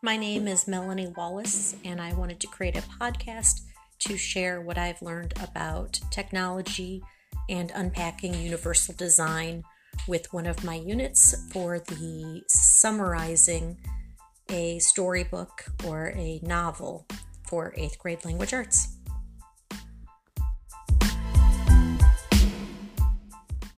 My name is Melanie Wallace, and I wanted to create a podcast to share what I've learned about technology and unpacking universal design with one of my units for the summarizing a storybook or a novel for eighth grade language arts.